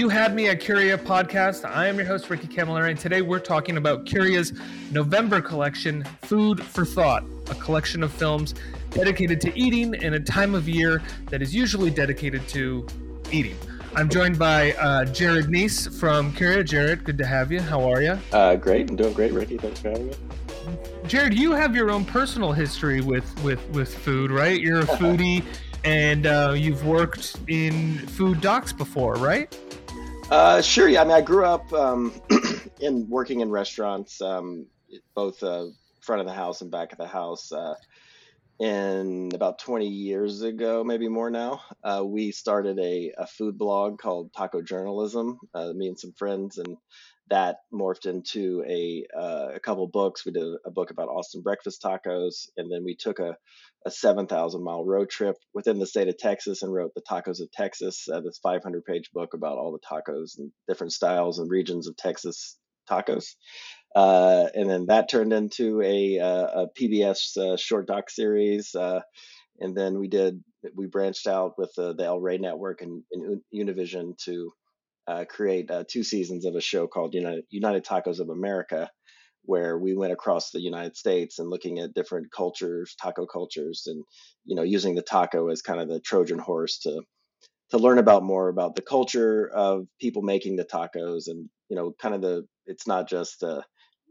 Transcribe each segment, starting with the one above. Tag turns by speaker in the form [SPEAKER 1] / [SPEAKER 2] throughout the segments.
[SPEAKER 1] You Had Me at Curia podcast. I am your host, Ricky Camilleri, and today we're talking about Curia's November collection, Food for Thought, a collection of films dedicated to eating in a time of year that is usually dedicated to eating. I'm joined by uh, Jarod Neece from Curia. Jarod, good to have you. How are you?
[SPEAKER 2] Uh, great. I'm doing great, Ricky. Thanks for having me.
[SPEAKER 1] Jarod, you have your own personal history with with with food, right? You're a foodie, and uh, you've worked in food docs before, right?
[SPEAKER 2] Uh, sure. Yeah. I mean, I grew up um, in working in restaurants, um, both uh, front of the house and back of the house. Uh, and about 20 years ago, maybe more now, uh, we started a, a, food blog called Taco Journalism. Uh, me and some friends, and that morphed into a uh, a couple books. We did a book about Austin breakfast tacos, and then we took a a 7,000 mile road trip within the state of Texas and wrote the Tacos of Texas, uh, this 500 page book about all the tacos and different styles and regions of Texas tacos. Uh, and then that turned into a, uh, a PBS uh, short doc series. Uh, and then we did, we branched out with the El Rey Network and, and Univision to uh, create two seasons of a show called United, United Tacos of America where we went across the United States and looking at different cultures, taco cultures, and you know using the taco as kind of the Trojan horse to to learn about more about the culture of people making the tacos and you know kind of the it's not just the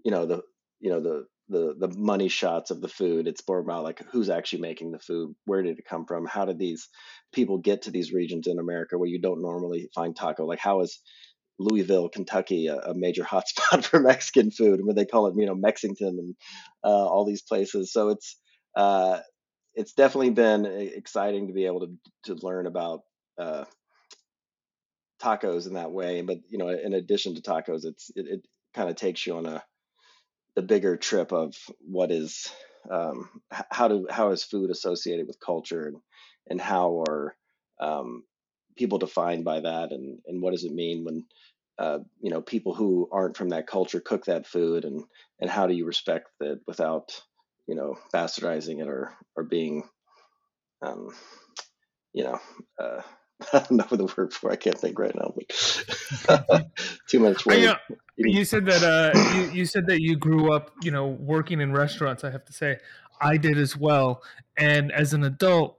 [SPEAKER 2] you know the you know the the the money shots of the food it's more about like who's actually making the food where did it come from how did these people get to these regions in america where you don't normally find taco like how is Louisville, Kentucky, a, a, major hotspot for Mexican food, where they call it, you know, Mexington and uh, all these places. So it's uh, it's definitely been exciting to be able to to learn about uh, tacos in that way. But you know, in addition to tacos, it's it, it kind of takes you on a the bigger trip of what is um, how do how is food associated with culture and and how are um, people defined by that and and what does it mean when uh, you know people who aren't from that culture cook that food and and how do you respect that without you know bastardizing it or or being um, you know uh, I don't know the word for. I can't think right now, but too much.
[SPEAKER 1] Work. You, you said that uh, you, you said that you grew up, you know, working in restaurants. I have to say, I did as well. And as an adult,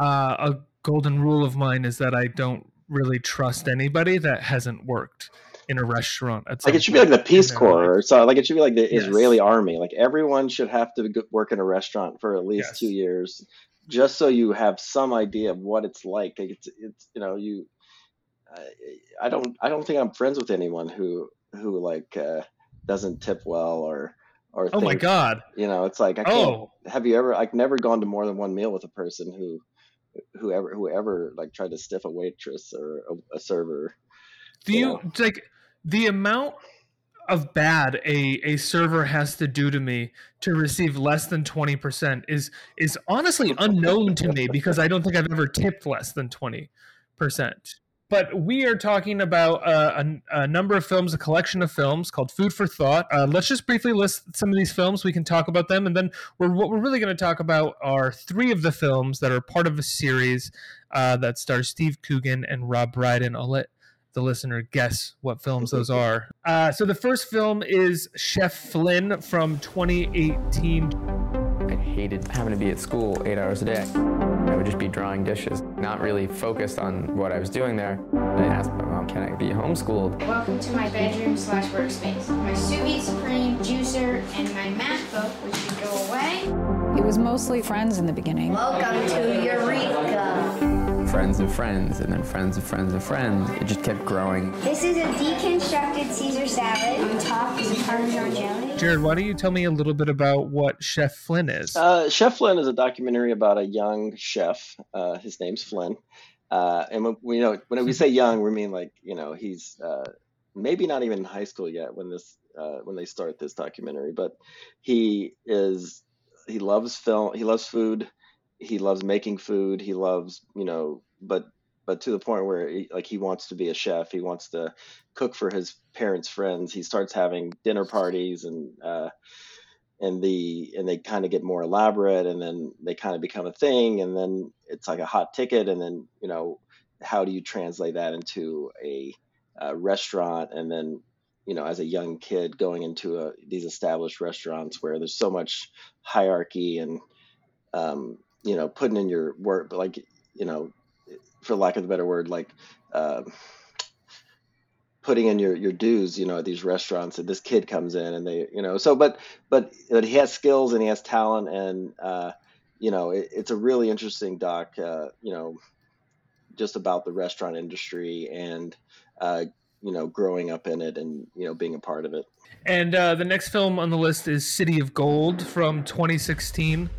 [SPEAKER 1] uh, a golden rule of mine is that I don't really trust anybody that hasn't worked in a restaurant.
[SPEAKER 2] like it should be like the Peace Corps, or so like it should be like the yes. Israeli army. Like everyone should have to work in a restaurant for at least yes. two years, just so you have some idea of what it's like. like it's it's you know you. I don't I don't think I'm friends with anyone who who like uh, doesn't tip well or or
[SPEAKER 1] oh my god
[SPEAKER 2] you know it's like I can't, oh have you ever I've never gone to more than one meal with a person who whoever whoever like tried to stiff a waitress or a, a server.
[SPEAKER 1] Do you, you know? like the amount of bad a a server has to do to me to receive less than 20% is is honestly unknown to me because I don't think I've ever tipped less than 20% but we are talking about uh, a, a, number of films, a collection of films called Food for Thought. Uh, let's just briefly list some of these films. We can talk about them, and then we're, what we're really going to talk about are three of the films that are part of a series uh, that stars Steve Coogan and Rob Brydon. I'll let the listener guess what films those are. Uh, so the first film is Chef Flynn from 2018.
[SPEAKER 3] I hated having to be at school eight hours a day. I would just be drawing dishes, not really focused on what I was doing there. I asked my mom, can I be homeschooled?
[SPEAKER 4] Welcome to my bedroom slash workspace. My sous vide supreme, juicer, and my math book, which should go away.
[SPEAKER 5] It was mostly friends in the beginning.
[SPEAKER 4] Welcome to Eureka.
[SPEAKER 3] Friends of friends, and then friends of friends of friends. It just kept growing.
[SPEAKER 4] This is a deconstructed Caesar salad. On top is a Parmesan jelly.
[SPEAKER 1] Jarod, why don't you tell me a little bit about what Chef Flynn is?
[SPEAKER 2] Uh, chef Flynn is a documentary about a young chef. Uh, his name's Flynn. Uh, and when, you know, when we say young, we mean like, you know, he's uh, maybe not even in high school yet when this, uh, when they start this documentary, but he is, he loves film, he loves food, he loves making food, he loves, you know, but but to the point where he, like he wants to be a chef. He wants to cook for his parents friends. He starts having dinner parties and uh, and the and they kind of get more elaborate and then they kind of become a thing and then it's like a hot ticket and then you know how do you translate that into a, a restaurant? And then you know as a young kid going into a, these established restaurants where there's so much hierarchy and um, you know putting in your work like you know for lack of a better word like uh, putting in your your dues you know at these restaurants and this kid comes in and they you know so but but but he has skills and he has talent and uh, you know it, it's a really interesting doc uh, you know just about the restaurant industry and uh, you know growing up in it and you know being a part of it.
[SPEAKER 1] And uh, the next film on the list is city of gold from 2016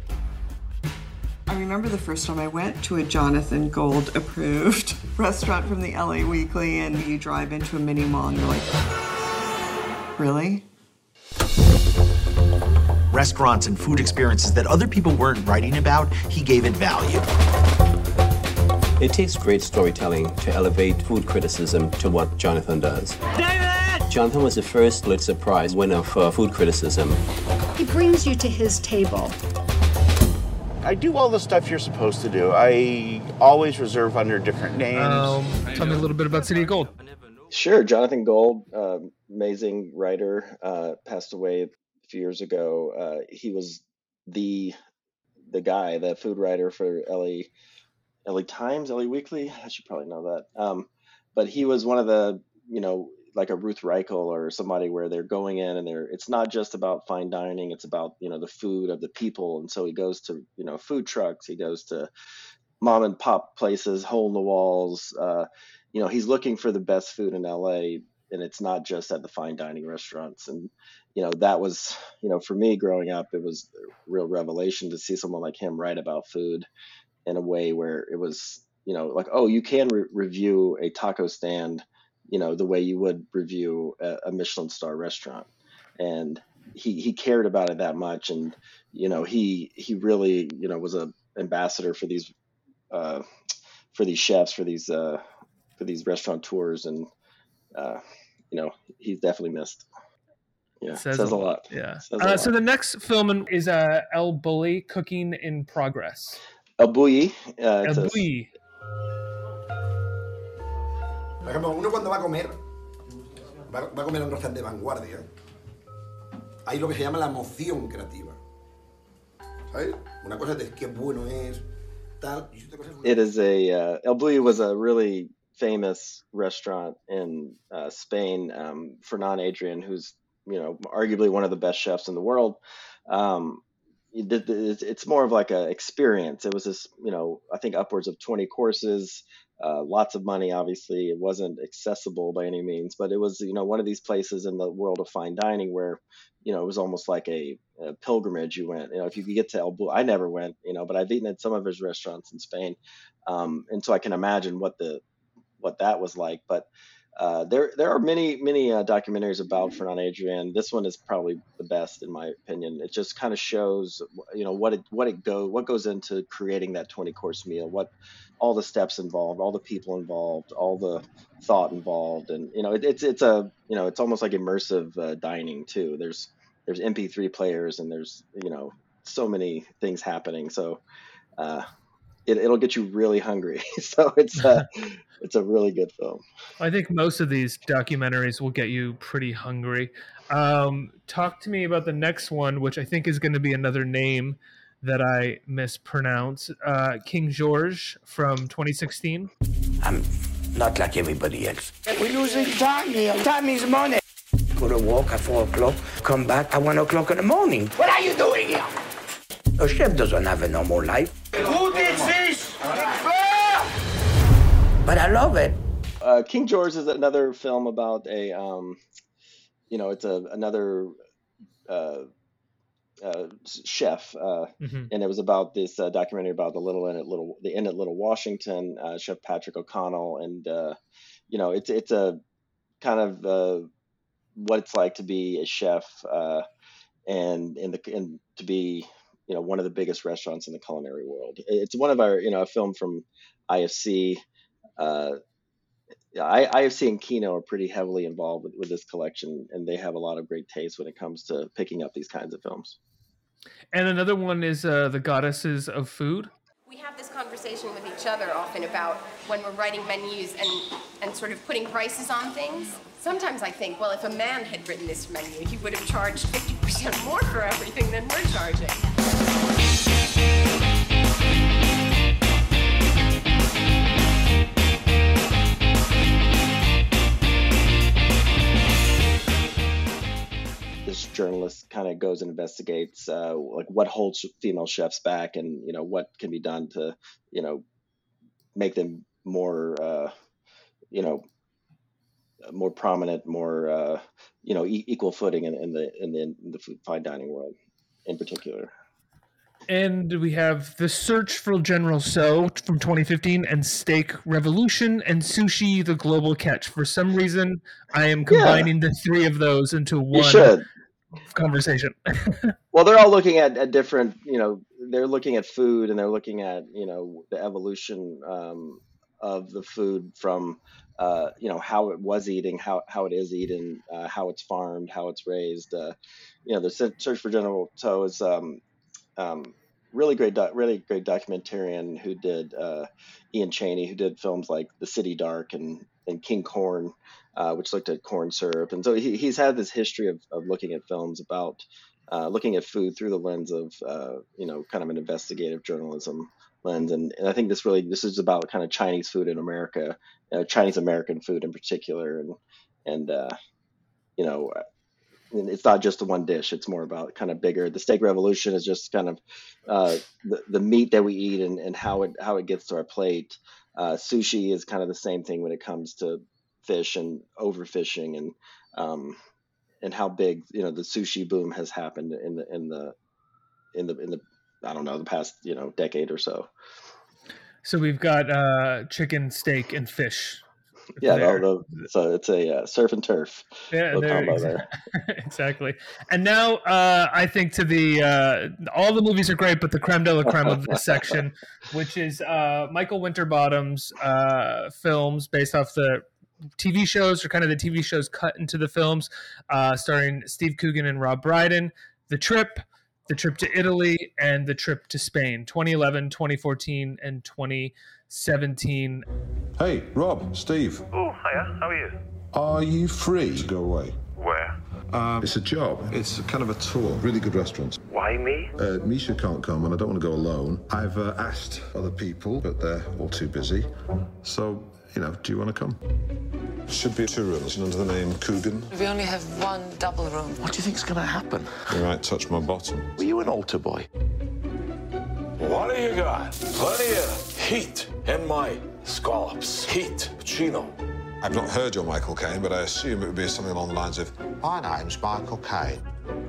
[SPEAKER 6] I remember the first time I went to a Jonathan Gold approved restaurant from the LA Weekly, and you drive into a mini mall and you're like, really?
[SPEAKER 7] Restaurants and food experiences that other people weren't writing about, he gave it value.
[SPEAKER 8] It takes great storytelling to elevate food criticism to what Jonathan does. David! Jonathan was the first Pulitzer Prize winner for food criticism.
[SPEAKER 9] He brings you to his table.
[SPEAKER 10] I do all the stuff you're supposed to do. I always reserve under different names. Um,
[SPEAKER 1] tell me a little bit about City of Gold.
[SPEAKER 2] Sure, Jonathan Gold, uh, amazing writer, uh, passed away a few years ago. Uh, he was the the guy, the food writer for LA LA Times, LA Weekly. I should probably know that. Um, but he was one of the, you know, like a Ruth Reichl or somebody where they're going in and they're it's not just about fine dining, it's about, you know, the food of the people. And so he goes to, you know, food trucks, he goes to mom and pop places, hole in the walls. Uh, you know, he's looking for the best food in LA and it's not just at the fine dining restaurants. And, you know, that was, you know, for me growing up, it was a real revelation to see someone like him write about food in a way where it was you know like oh you can re- review a taco stand you know the way you would review a, a, michelin star restaurant and he he cared about it that much and you know he he really you know was a ambassador for these uh for these chefs for these uh for these restaurateurs and uh you know he's definitely missed yeah says, says a, lot, lot.
[SPEAKER 1] yeah uh, lot. so the next film is uh el bulli cooking in progress
[SPEAKER 2] El Bulli.
[SPEAKER 1] Uh, El Bulli.
[SPEAKER 11] Por ejemplo, uno cuando va a comer, va, va a comer un restaurante de vanguardia, hay lo que se llama la moción creativa. ¿Sabes? Una cosa es qué bueno es, tal. Y otra cosa es
[SPEAKER 2] It is a, uh, El Bulli was a really famous restaurant in uh, Spain. Um, Ferran Adrià, who's, you know, arguably one of the best chefs in the world, um, it's more of like a experience. It was this, you know, I think upwards of 20 courses, uh, lots of money. Obviously, it wasn't accessible by any means, but it was, you know, one of these places in the world of fine dining where, you know, it was almost like a, a pilgrimage. You went, you know, if you could get to El Bulli, I never went, you know, but I've eaten at some of his restaurants in Spain, um, and so I can imagine what the what that was like. But uh, there there are many many uh, documentaries about Ferran Adrià. This one is probably the best in my opinion. It just kind of shows you know what it what it go what goes into creating that 20 course meal, what all the steps involved, all the people involved, all the thought involved, and you know it, it's it's a you know it's almost like immersive uh, dining too. There's there's MP3 players and there's you know so many things happening. So uh, it, will get you really hungry. so it's a, it's a really good film.
[SPEAKER 1] I think most of these documentaries will get you pretty hungry. Um, talk to me about the next one, which I think is going to be another name that I mispronounce. Uh, King George from 2016.
[SPEAKER 12] I'm not like everybody else. We're losing time here. Time is money. Go to walk at four o'clock, come back at one o'clock in the morning. What are you doing here? A chef doesn't have a normal life. But I love it.
[SPEAKER 2] Uh, King George is another film about a, um, you know, it's a another uh, uh, chef, uh, mm-hmm. and it was about this uh, documentary about the little inn at little the inn at Little Washington, uh, Chef Patrick O'Connell, and you know, it's it's a kind of what it's like to be a chef and in the and to be you know one of the biggest restaurants in the culinary world. It's one of our you know a film from IFC. Uh, I, I have seen Kino are pretty heavily involved with, with this collection, and they have a lot of great taste when it comes to picking up these kinds of films.
[SPEAKER 1] And another one is uh, the Goddesses of Food.
[SPEAKER 13] We have this conversation with each other often about when we're writing menus and, and sort of putting prices on things. Sometimes I think, well, if a man had written this menu, he would have charged 50% more for everything than we're charging.
[SPEAKER 2] Journalist kind of goes and investigates uh, like what holds female chefs back and you know what can be done to you know make them more uh, you know more prominent more uh, you know e- equal footing in, in the in the in the food, fine dining world in particular
[SPEAKER 1] And we have The Search for General Tso from 2015 and Steak Revolution and Sushi The Global Catch. For some reason, I am combining the three of those into one. Conversation.
[SPEAKER 2] well they're all looking at, at different you know they're looking at food and they're looking at you know the evolution um, of the food from uh, you know how it was eating how, how it is eaten uh, how it's farmed how it's raised uh, you know the Se- search for General Tso is um, um, really great doc- really great documentarian who did uh, ian cheney who did films like the city dark and, and king corn uh, which looked at corn syrup. And so he, he's had this history of, of looking at films about uh, looking at food through the lens of, uh, you know, kind of an investigative journalism lens. And, and I think this really, this is about kind of Chinese food in America, uh, Chinese American food in particular. And, and, uh, you know, it's not just the one dish. It's more about kind of bigger. The steak revolution is just kind of the, the meat that we eat and, and how it, how it gets to our plate. Uh, sushi is kind of the same thing when it comes to fish and overfishing and um, and how big you know the sushi boom has happened in the in the in the in the I don't know the past you know decade or so.
[SPEAKER 1] So we've got uh, chicken, steak, and fish.
[SPEAKER 2] Yeah,
[SPEAKER 1] there.
[SPEAKER 2] the, so it's a uh, surf and turf
[SPEAKER 1] Yeah, there, exactly.
[SPEAKER 2] there.
[SPEAKER 1] exactly. And now uh, I think to the uh, all the movies are great, but the creme de la creme of this section, which is uh, Michael Winterbottom's uh, films based off the TV shows or kind of the TV shows cut into the films, uh, starring Steve Coogan and Rob Brydon. The Trip, The Trip to Italy, and The Trip to Spain, 2011, 2014, and 2017.
[SPEAKER 14] Hey, Rob, Steve,
[SPEAKER 15] Oh, hiya. How are you?
[SPEAKER 14] are you free to go away?
[SPEAKER 15] Where?
[SPEAKER 14] Um, it's a job. It's kind of a tour. Really good restaurants.
[SPEAKER 15] Why me?
[SPEAKER 14] Uh, Misha can't come, and I don't want to go alone. I've uh, asked other people, but they're all too busy. So, you know, do you want to come? Should be two rooms under the name Coogan.
[SPEAKER 16] We only have one double room.
[SPEAKER 15] What do you think's going to happen?
[SPEAKER 14] You might touch my bottom.
[SPEAKER 15] Were you an altar boy?
[SPEAKER 17] What do you got? Plenty of heat in my scallops. Heat, Chino.
[SPEAKER 14] I've not heard your Michael Caine, but I assume it would be something along the lines of, My name's Michael Caine.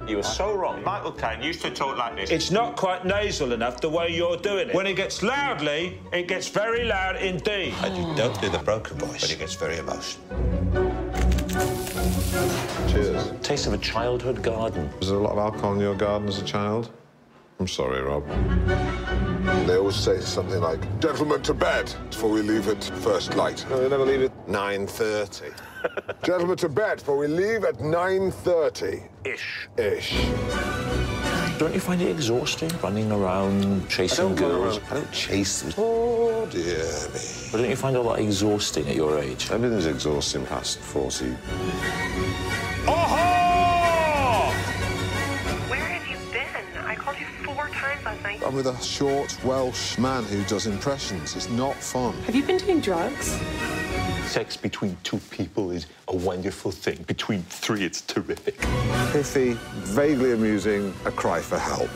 [SPEAKER 18] You were so wrong. Michael Caine used to talk like this.
[SPEAKER 19] It's not quite nasal enough the way you're doing it. When it gets loudly, it gets very loud indeed.
[SPEAKER 14] And you don't do the broken voice, but it gets very emotional. Cheers.
[SPEAKER 18] Taste of a childhood garden.
[SPEAKER 14] Was there a lot of alcohol in your garden as a child? I'm sorry, Rob.
[SPEAKER 20] They always say something like, gentlemen to bed, before we leave at first light.
[SPEAKER 14] No, they never leave at 9.30.
[SPEAKER 20] gentlemen to bed, before we leave at 9.30.
[SPEAKER 18] Ish.
[SPEAKER 20] Ish.
[SPEAKER 18] Don't you find it exhausting running around chasing
[SPEAKER 14] I
[SPEAKER 18] girls?
[SPEAKER 14] around- I don't chase them. Oh, dear me.
[SPEAKER 18] But don't you find all that exhausting at your age?
[SPEAKER 14] Everything's exhausting past 40.
[SPEAKER 21] Where
[SPEAKER 14] I'm with a short Welsh man who does impressions. It's not fun.
[SPEAKER 21] Have you been doing drugs?
[SPEAKER 18] Sex between two people is a wonderful thing. Between three, it's terrific.
[SPEAKER 14] Pithy, vaguely amusing, a cry for help.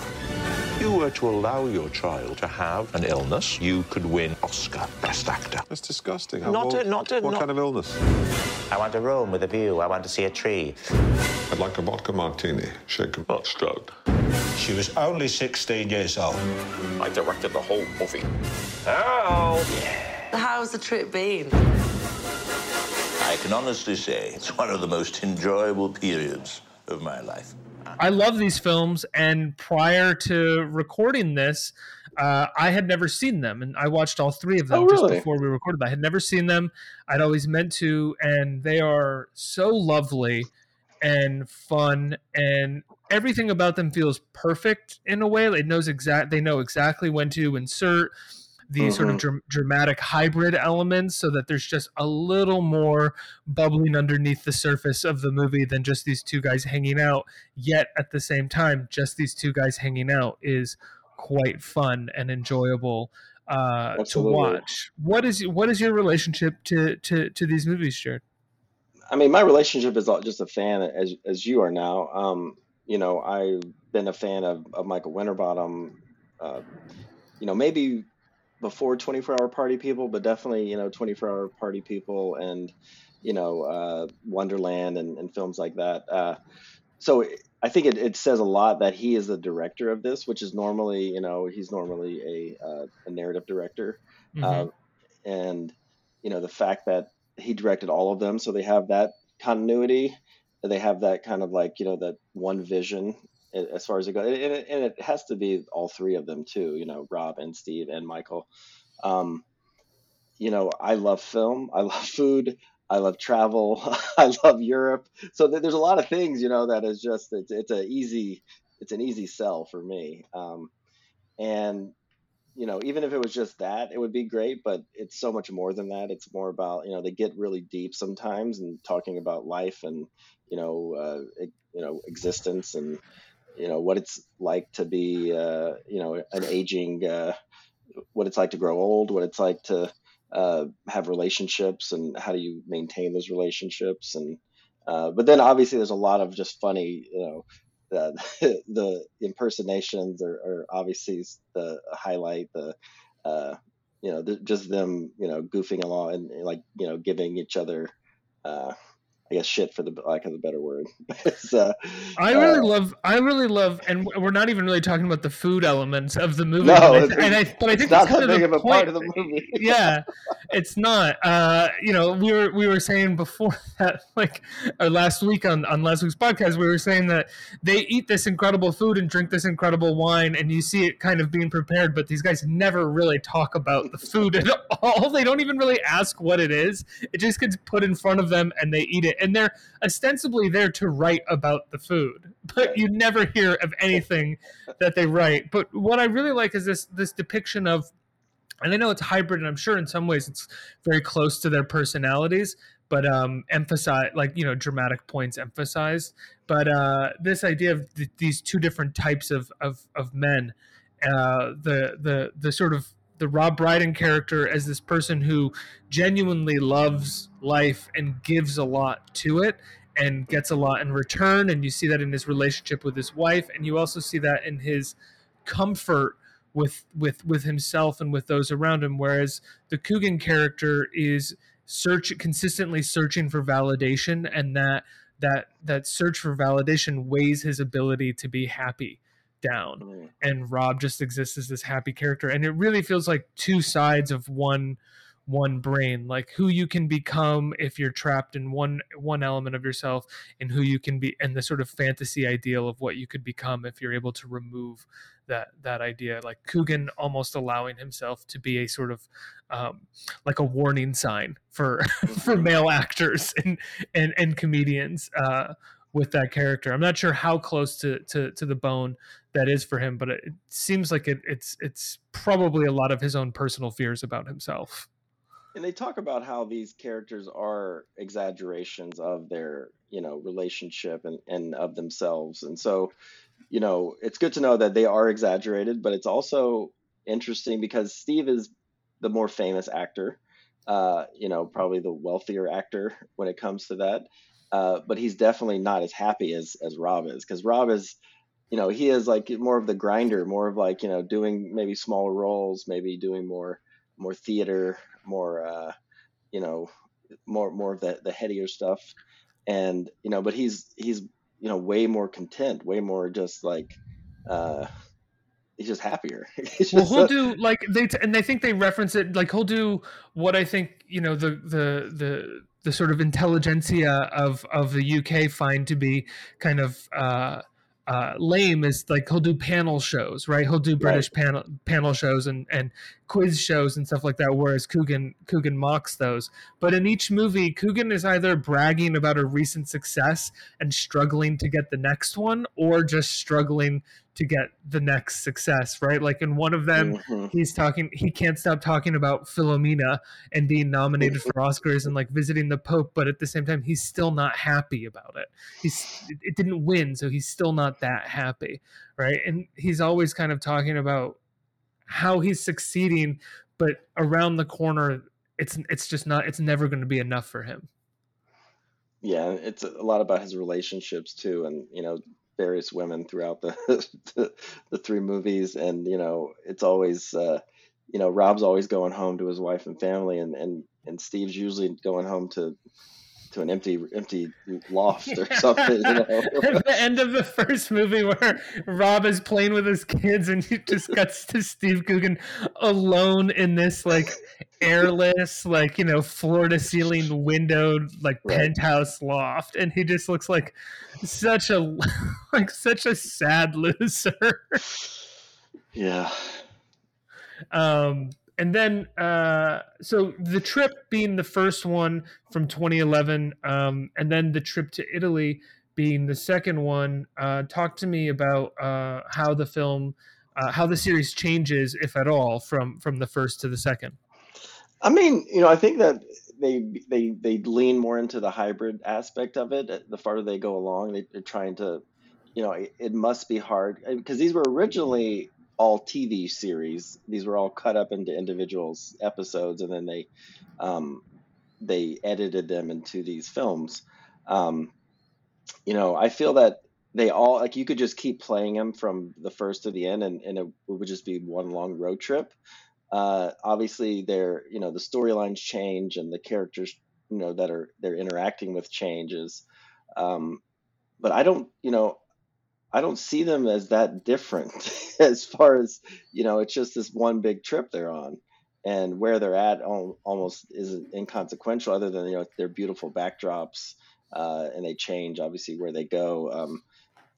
[SPEAKER 18] If you were to allow your child to have an illness, you could win Oscar Best Actor.
[SPEAKER 14] That's disgusting.
[SPEAKER 18] Not
[SPEAKER 14] What-
[SPEAKER 18] a- not a-
[SPEAKER 14] What
[SPEAKER 18] not-
[SPEAKER 14] kind of illness?
[SPEAKER 18] I want a room with a view. I want to see a tree.
[SPEAKER 14] I'd like a vodka martini, shaken, not stirred.
[SPEAKER 19] She was only 16 years old.
[SPEAKER 18] I directed the whole movie. Oh!
[SPEAKER 16] How's the trip been?
[SPEAKER 18] I can honestly say it's one of the most enjoyable periods of my life.
[SPEAKER 1] I love these films, and prior to recording this, uh, I had never seen them, and I watched all three of them
[SPEAKER 2] Oh,
[SPEAKER 1] just before we recorded. I had never seen them. I'd always meant to, and they are so lovely. and fun and everything about them feels perfect in a way it knows exact they know exactly when to insert these sort of
[SPEAKER 2] Mhm.
[SPEAKER 1] dram- dramatic hybrid elements so that there's just a little more bubbling underneath the surface of the movie than just these two guys hanging out yet at the same time just these two guys hanging out is quite fun and enjoyable uh, to watch what is what is your relationship to to to these movies Jarod?
[SPEAKER 2] I mean, my relationship is just a fan as as you are now. Um, you know, I've been a fan of, of Michael Winterbottom. Uh, you know, maybe before 24 Hour Party People, but definitely you know 24 Hour Party People and you know uh, Wonderland and, and films like that. Uh, so I think it, it says a lot that he is the director of this, which is normally you know he's normally a uh, a narrative director uh,
[SPEAKER 1] Mhm.
[SPEAKER 2] and you know the fact that he directed all of them so they have that continuity they have that kind of like you know that one vision as far as it goes. And it, and it has to be all three of them too you know rob and steve and michael. Um, you know i love film. I love food. I love travel. I love europe. So th- there's a lot of things you know that is just it's, it's a easy it's an easy sell for me. Um, and you know, even if it was just that, it would be great, but it's so much more than that. It's more about, you know, they get really deep sometimes and talking about life and, you know, uh, you know, existence and, you know, what it's like to be, uh, you know, an aging, uh, what it's like to grow old, what it's like to uh, have relationships and how do you maintain those relationships. And, uh, but then obviously there's a lot of just funny, you know, the the impersonations are, are obviously the highlight. The uh, you know th- just them you know goofing along and and, like you know giving each other uh, I guess shit for the lack of a better word. It's, uh,
[SPEAKER 1] I really
[SPEAKER 2] uh,
[SPEAKER 1] love. I really love, and we're not even really talking about the food elements of the movie.
[SPEAKER 2] No,
[SPEAKER 1] but I, and I, but I
[SPEAKER 2] it's
[SPEAKER 1] think that's kind of the
[SPEAKER 2] of a part
[SPEAKER 1] point.
[SPEAKER 2] of the movie.
[SPEAKER 1] yeah, it's not. Uh, you know, we were we were saying before that, like, or last week on on last week's podcast, we were saying that they eat this incredible food and drink this incredible wine, and you see it kind of being prepared, but these guys never really talk about the food at all. They don't even really ask what it is. It just gets put in front of them, and they eat it, and they're ostensibly there to write about the food, but you never hear of anything that they write. But what I really like is this this depiction of and I know it's hybrid, and I'm sure in some ways it's very close to their personalities, but um, emphasize like you know dramatic points emphasized. But uh, this idea of th- these two different types of of, of men, uh, the the the sort of the Rob Brydon character as this person who genuinely loves life and gives a lot to it and gets a lot in return. And you see that in his relationship with his wife. And you also see that in his comfort with with with himself and with those around him. Whereas the Coogan character is search consistently searching for validation. And that that that search for validation weighs his ability to be happy down and Rob just exists as this happy character and it really feels like two sides of one one brain like who you can become if you're trapped in one one element of yourself and who you can be and the sort of fantasy ideal of what you could become if you're able to remove that that idea like Coogan almost allowing himself to be a sort of um, like a warning sign for for male actors and and, and comedians uh, with that character. I'm not sure how close to, to, to the bone that is for him, but it, seems like it, it's it's probably a lot of his own personal fears about himself.
[SPEAKER 2] and they talk about how these characters are exaggerations of their you know relationship and, and of themselves and so you know it's good to know that they are exaggerated but it's also interesting because steve is the more famous actor uh, you know probably the wealthier actor when it comes to that uh, but he's definitely not as happy as as rob is because rob is you know he is like more of the grinder more of like you know doing maybe smaller roles maybe doing more more theater more uh you know more more of the the headier stuff. And you know but he's he's you know way more content way more just like uh he's just happier. He's
[SPEAKER 1] well,
[SPEAKER 2] just
[SPEAKER 1] he'll
[SPEAKER 2] a-
[SPEAKER 1] do like they t- and I think they reference it like he'll do what I think you know the the the the sort of intelligentsia of of the UK find to be kind of uh, uh, lame is like he'll do panel shows, right? He'll do British panel panel shows and and quiz shows and stuff like that. Whereas Coogan Coogan mocks those. But in each movie, Coogan is either bragging about a recent success and struggling to get the next one, or just struggling to get the next success, right? Like in one of them,
[SPEAKER 2] Mm-hmm.
[SPEAKER 1] he's talking, he can't stop talking about Philomena and being nominated for Oscars and like visiting the Pope, but at the same time, he's still not happy about it. He's, it- it didn't win, so he's still not that happy, right? And he's always kind of talking about how he's succeeding, but around the corner, it's it's just not, it's never going to be enough for him.
[SPEAKER 2] Yeah, it's a lot about his relationships too, and you know various women throughout the the, the three movies, and you know it's always uh, you know Rob's always going home to his wife and family, and and and Steve's usually going home to to an empty empty loft or something. You know?
[SPEAKER 1] At the end of the first movie, where Rob is playing with his kids, and he just cuts to Steve Coogan alone in this like airless, like you know, floor to ceiling windowed like penthouse loft, and he just looks like such a like such a sad loser.
[SPEAKER 2] yeah.
[SPEAKER 1] Um, and then, uh, so the trip being the first one from 2011, um, and then the trip to Italy being the second one. Uh, talk to me about uh, how the film, uh, how the series changes, if at all, from from the first to the second.
[SPEAKER 2] I mean, you know, I think that they they they lean more into the hybrid aspect of it. uh, The farther they go along, they, they're trying to, you know, it, it must be hard because these were originally all TV series. These were all cut up into individuals episodes, and then they um, they edited them into these films. Um, you know, I feel that they all like you could just keep playing them from the first to the end, and, and it would just be one long road trip uh, obviously they're you know the storylines change and the characters you know that are they're interacting with changes. Um, but i don't you know i don't see them as that different as far as you know it's just this one big trip they're on. And where they're at almost is inconsequential other than you know they're beautiful backdrops uh, and they change obviously where they go. Um,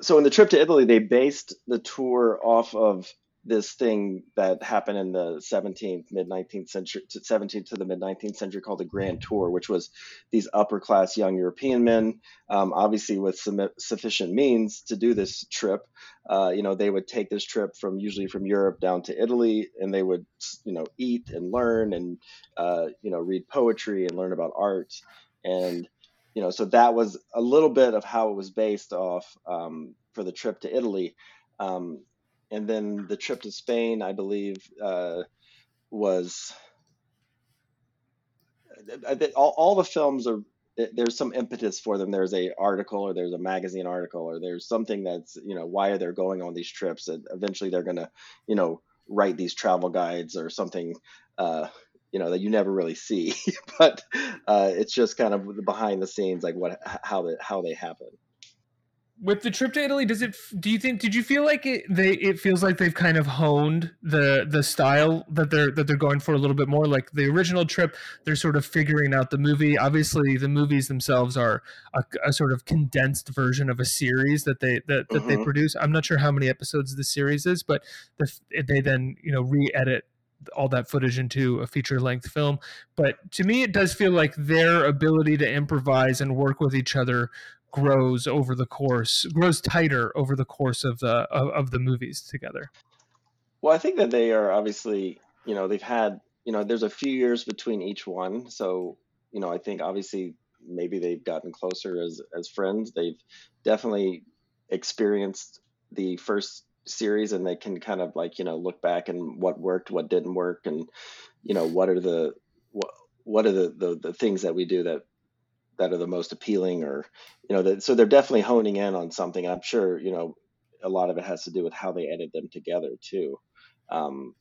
[SPEAKER 2] so in the trip to italy they based the tour off of this thing that happened in the 17th mid 19th century to 17th to the mid 19th century called the grand tour which was these upper class young european men um, obviously with some sufficient means to do this trip. Uh, you know they would take this trip from usually from europe down to italy and they would you know eat and learn and uh, you know read poetry and learn about art. And you know so that was a little bit of how it was based off um, for the trip to italy. Um, and then the trip to Spain, I believe, uh, was all, all the films are there's some impetus for them. There's a article or there's a magazine article or there's something that's you know why are they going on these trips? And eventually they're gonna you know write these travel guides or something. Uh, you know that you never really see, but uh, it's just kind of behind the scenes, like what how they how they happen
[SPEAKER 1] with the trip to Italy, does it? Do you think? Did you feel like it? They it feels like they've kind of honed the the style that they're that they're going for a little bit more. Like the original trip, they're sort of figuring out the movie. Obviously, the movies themselves are a, a sort of condensed version of a series that they that, that they
[SPEAKER 2] Mhm.
[SPEAKER 1] produce. I'm not sure how many episodes the series is, but the, they then you know re-edit all that footage into a feature length film. But to me, it does feel like their ability to improvise and work with each other grows over the course grows tighter over the course of the of, of the movies together
[SPEAKER 2] Well, I think that they are obviously, you know, they've had, you know, there's a few years between each one. So, you know, I think obviously maybe they've gotten closer as as friends. They've definitely experienced the first series and they can kind of like, you know, look back and what worked, what didn't work and, you know, what are the what what are the the, the things that we do that that are the most appealing or you know that so they're definitely honing in on something. I'm sure you know a lot of it has to do with how they edit them together too. Um,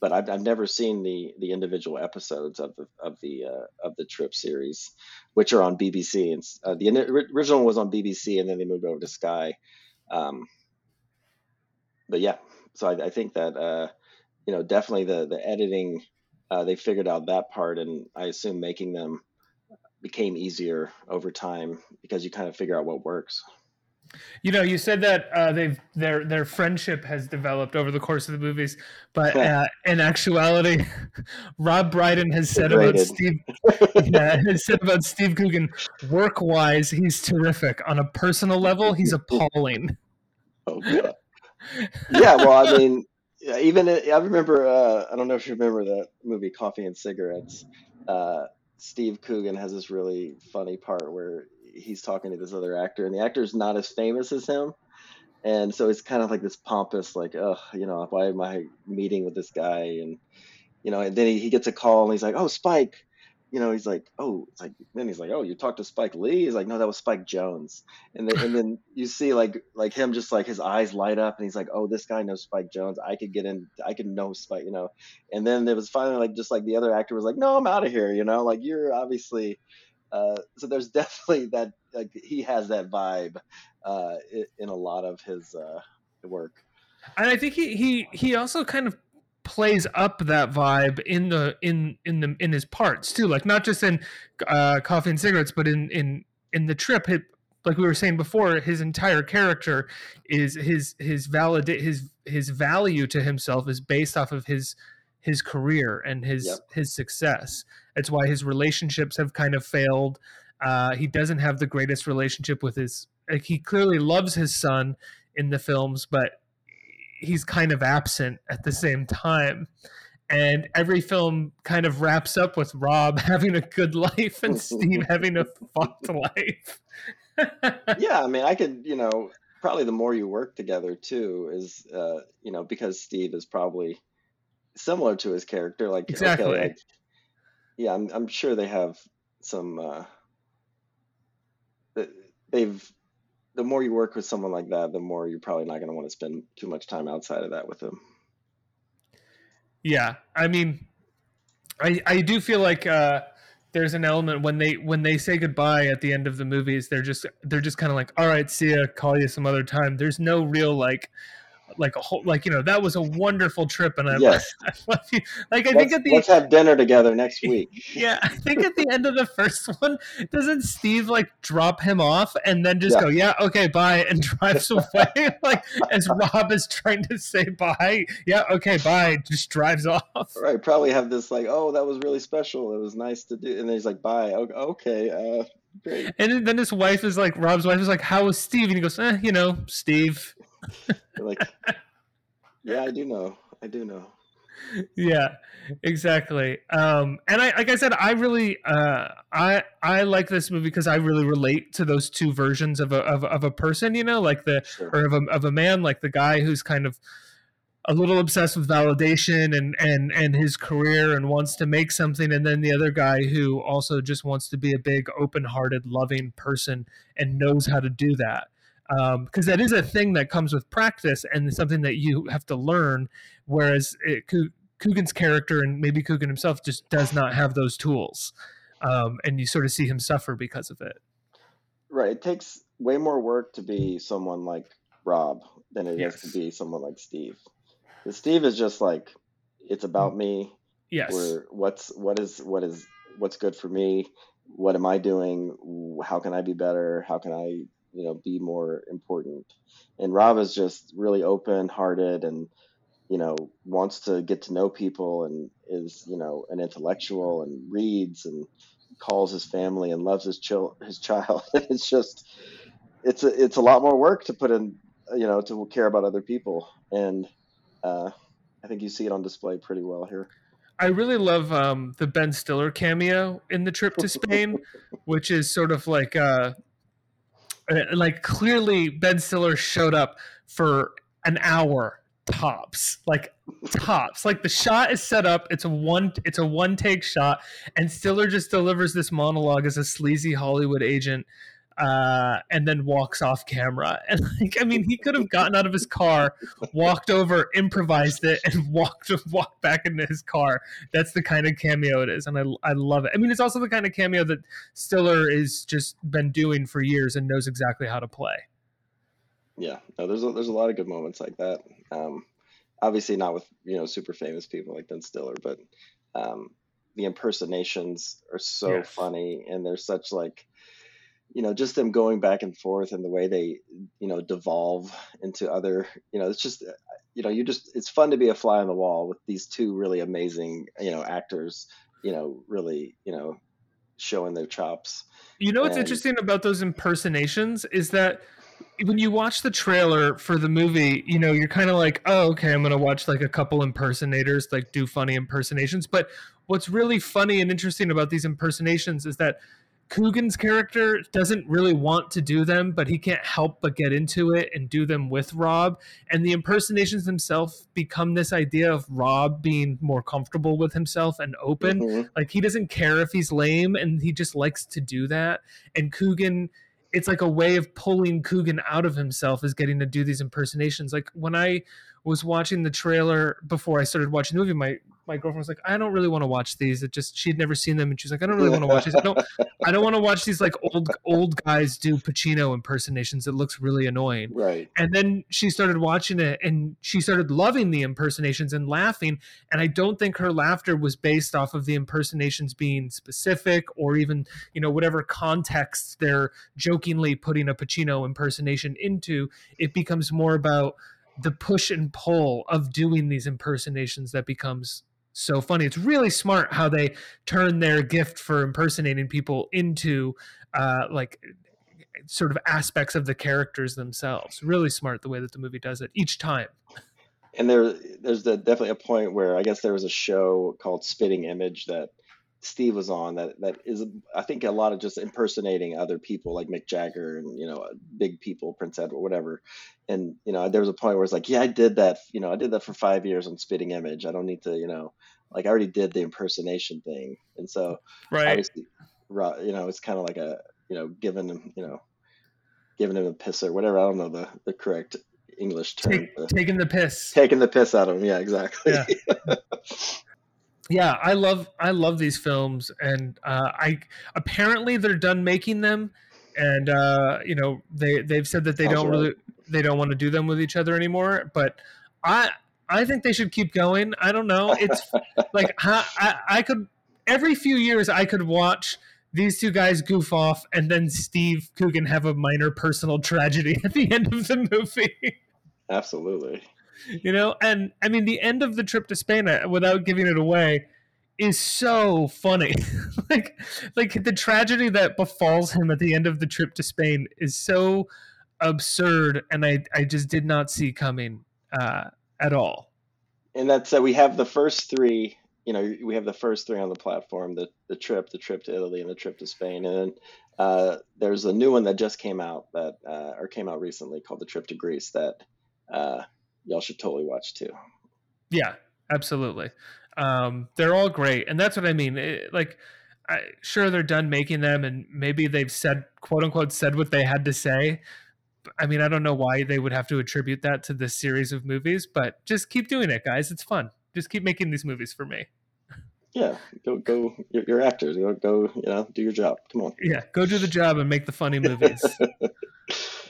[SPEAKER 2] but I've, I've never seen the the individual episodes of the of the uh, of the trip series which are on bbc and uh, the original was on bbc and then they moved over to sky. Um, but yeah so i, I think that uh, you know definitely the the editing uh, they figured out that part and i assume making them became easier over time because you kind of figure out what works
[SPEAKER 1] You know, you said that uh, they've their their friendship has developed over the course of the movies, but uh, in actuality, Rob Brydon has said about Steve, yeah, has said about Steve Coogan, work wise, he's terrific. On a personal level, he's appalling.
[SPEAKER 2] Oh god. Yeah, well, I mean, even I remember. Uh, I don't know if you remember that movie Coffee and Cigarettes. Steve Coogan has this really funny part where he's talking to this other actor, and the actor's not as famous as him, and so it's kind of like this pompous, like, oh, you know, why am I meeting with this guy? And you know, and then he, he gets a call, and he's like, oh, Spike. You know, he's like, oh, it's like then he's like, oh, you talked to Spike Lee? He's like, no, that was Spike Jonze. And then and then you see like like him just like his eyes light up, and he's like, oh, this guy knows Spike Jonze. I could get in, I could know Spike, you know. And then there was finally like just like the other actor was like, no, I'm out of here, you know, like you're obviously. Uh, so there's definitely that like he has that vibe uh, in a lot of his uh, work.
[SPEAKER 1] and I think he he he also kind of plays up that vibe in the in in the in his parts too like not just in uh coffee and cigarettes but in in in the trip it, like we were saying before his entire character is his his validate his his value to himself is based off of his his career and his
[SPEAKER 2] Yep.
[SPEAKER 1] his success it's why his relationships have kind of failed uh he doesn't have the greatest relationship with his like he clearly loves his son in the films but he's kind of absent at the same time. And every film kind of wraps up with Rob having a good life and Steve having a fucked life.
[SPEAKER 2] yeah, I mean, I could, you know, probably the more you work together too is, uh, you know, because Steve is probably similar to his character. Like,
[SPEAKER 1] Exactly.
[SPEAKER 2] okay, like, yeah, I'm, I'm sure they have some. Uh, they've the more you work with someone like that, the more you're probably not going to want to spend too much time outside of that with them.
[SPEAKER 1] Yeah, I mean, I I do feel like uh, there's an element when they when they say goodbye at the end of the movies, they're just they're just kind of like, all right, see ya, call you some other time. There's no real like like a whole like you know that was a wonderful trip and I,
[SPEAKER 2] Yes.
[SPEAKER 1] I love you. Like I
[SPEAKER 2] let's,
[SPEAKER 1] think at the
[SPEAKER 2] let's have dinner together next week.
[SPEAKER 1] Yeah, I think at the end of the first one, doesn't Steve like drop him off and then just
[SPEAKER 2] Yeah.
[SPEAKER 1] go, "Yeah, okay, bye," and drives away? like as Rob is trying to say bye, "Yeah, okay, bye," just drives off.
[SPEAKER 2] Right, probably have this like, oh, that was really special. It was nice to do, and then he's like, bye. Okay, uh, great.
[SPEAKER 1] And then his wife is like, Rob's wife is like, "How was Steve?" And he goes, eh, "You know, Steve."
[SPEAKER 2] like, yeah, I do know. I do know.
[SPEAKER 1] yeah exactly um and i like i said i really uh i i like this movie because i really relate to those two versions of a of, of a person you know like the or of a, of a man like the guy who's kind of a little obsessed with validation and and and his career and wants to make something and then the other guy who also just wants to be a big open-hearted loving person and knows how to do that because that is a thing that comes with practice and something that you have to learn whereas it, Coogan's character and maybe Coogan himself just does not have those tools um, and you sort of see him suffer because of it
[SPEAKER 2] Right. It takes way more work to be someone like Rob than it it is to be someone like Steve. 'Cause Steve is just like, it's about me.
[SPEAKER 1] Yes.
[SPEAKER 2] Where what's what is what is what's good for me? What am I doing? How can I be better? How can I you know be more important? And Rob is just really open hearted and you know wants to get to know people and is you know an intellectual and reads and calls his family and loves his chil- his child. it's just it's a it's a lot more work to put in you know to care about other people and uh, I think you see it on display pretty well here.
[SPEAKER 1] I really love um, the Ben Stiller cameo in the trip to Spain, which is sort of like uh, Uh, like clearly Ben Stiller showed up for an hour tops, like tops. Like the shot is set up, it's a one it's a one take shot, and Stiller just delivers this monologue as a sleazy Hollywood agent. Uh, and then walks off camera. And like, I mean, he could have gotten out of his car, walked over, improvised it, and walked walked back into his car. That's the kind of cameo it is, and I I love it. I mean, it's also the kind of cameo that Stiller is just been doing for years and knows exactly how to play.
[SPEAKER 2] Yeah, no, there's a, there's a lot of good moments like that. Um, obviously not with you know super famous people like Ben Stiller, but um, the impersonations are so
[SPEAKER 1] Yes.
[SPEAKER 2] funny and they're such like you know, just them going back and forth and the way they, you know, devolve into other, you know, it's just, uh, you know, you just, it's fun to be a fly on the wall with these two really amazing, you know, actors, you know, really, you know, showing their chops.
[SPEAKER 1] You know what's
[SPEAKER 2] And-
[SPEAKER 1] interesting about those impersonations is that when you watch the trailer for the movie, you know, you're kind of like, oh, okay, I'm going to watch like a couple impersonators like do funny impersonations. But what's really funny and interesting about these impersonations is that Coogan's character doesn't really want to do them, but he can't help but get into it and do them with Rob. And the impersonations themselves become this idea of Rob being more comfortable with himself and open.
[SPEAKER 2] Mhm.
[SPEAKER 1] Like he doesn't care if he's lame and he just likes to do that. And Coogan, it's like a way of pulling Coogan out of himself is getting to do these impersonations. Like when I was watching the trailer before I started watching the movie, my my girlfriend was like, I don't really want to watch these. It just she'd never seen them, and she's like, I don't really want to watch these. I don't I don't want to watch these like old old guys do Pacino impersonations. It looks really annoying.
[SPEAKER 2] Right.
[SPEAKER 1] And then she started watching it and she started loving the impersonations and laughing. And I don't think her laughter was based off of the impersonations being specific or even, you know, whatever context they're jokingly putting a Pacino impersonation into. It becomes more about the push and pull of doing these impersonations that becomes so funny. It's really smart how they turn their gift for impersonating people into uh, like sort of aspects of the characters themselves. Really smart the way that the movie does it each time.
[SPEAKER 2] and there there's the, definitely a point where I guess there was a show called Spitting Image that Steve was on that that is I think a lot of just impersonating other people like Mick Jagger and you know big people Prince Edward whatever and you know there was a point where it's like yeah I did that you know I did that for five years on Spitting Image I don't need to you know like I already did the impersonation thing and so
[SPEAKER 1] Right.
[SPEAKER 2] obviously you know it's kind of like a you know giving him you know giving him a piss or whatever I don't know the the correct English term
[SPEAKER 1] Take, taking the piss.
[SPEAKER 2] taking the piss out of him. Yeah, exactly.
[SPEAKER 1] Yeah. Yeah, I love I love these films, and uh, I apparently they're done making them, and uh, you know they they've said that they
[SPEAKER 2] Sounds
[SPEAKER 1] don't
[SPEAKER 2] right.
[SPEAKER 1] really they don't want to do them with each other anymore. But I I think they should keep going. I don't know. It's like I, I I could every few years I could watch these two guys goof off, and then Steve Coogan have a minor personal tragedy at the end of the movie.
[SPEAKER 2] Absolutely.
[SPEAKER 1] You know and i mean the end of the trip to spain uh, without giving it away is so funny like like the tragedy that befalls him at the end of the trip to spain is so absurd and i i just did not see coming uh at all
[SPEAKER 2] And that's uh, we have the first three. You know, we have the first three on the platform: the the trip, the trip to Italy, and the trip to Spain. And then uh, there's a new one that just came out that uh, or came out recently called the trip to Greece that uh, y'all should totally watch too.
[SPEAKER 1] yeah absolutely um they're all great and that's what i mean It- like I, sure they're done making them and maybe they've said quote unquote said what they had to say I mean, I don't know why they would have to attribute that to this series of movies, but just keep doing it, guys. It's fun. Just keep making these movies for me.
[SPEAKER 2] Yeah, go go. You're, you're actors. Go go. You know, do your job. Come on.
[SPEAKER 1] Yeah, go do the job and make the funny movies.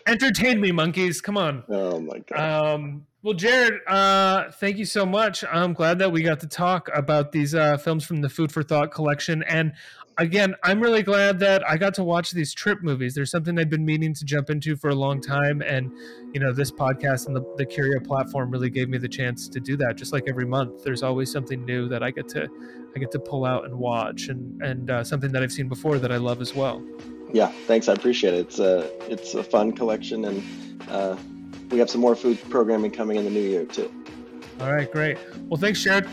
[SPEAKER 1] Entertain me, monkeys. Come on.
[SPEAKER 2] Oh my god.
[SPEAKER 1] Um, well, Jarod, uh, thank you so much. I'm glad that we got to talk about these uh, films from the Food for Thought collection. And again, I'm really glad that I got to watch these trip movies. There's something I've been meaning to jump into for a long time. And, you know, this podcast and the, the Curio platform really gave me the chance to do that. Just like every month, there's always something new that I get to I get to pull out and watch and, and uh, something that I've seen before that I love as well.
[SPEAKER 2] Yeah, thanks. I appreciate it. It's a it's a fun collection, and uh, we have some more food programming coming in the new year too.
[SPEAKER 1] All right, great. Well, thanks, Jarod.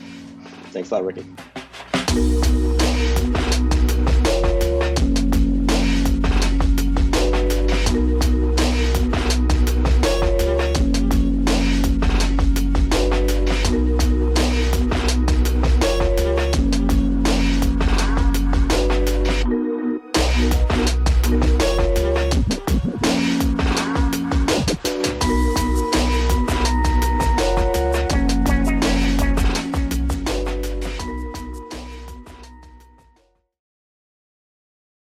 [SPEAKER 2] Thanks a lot, Ricky.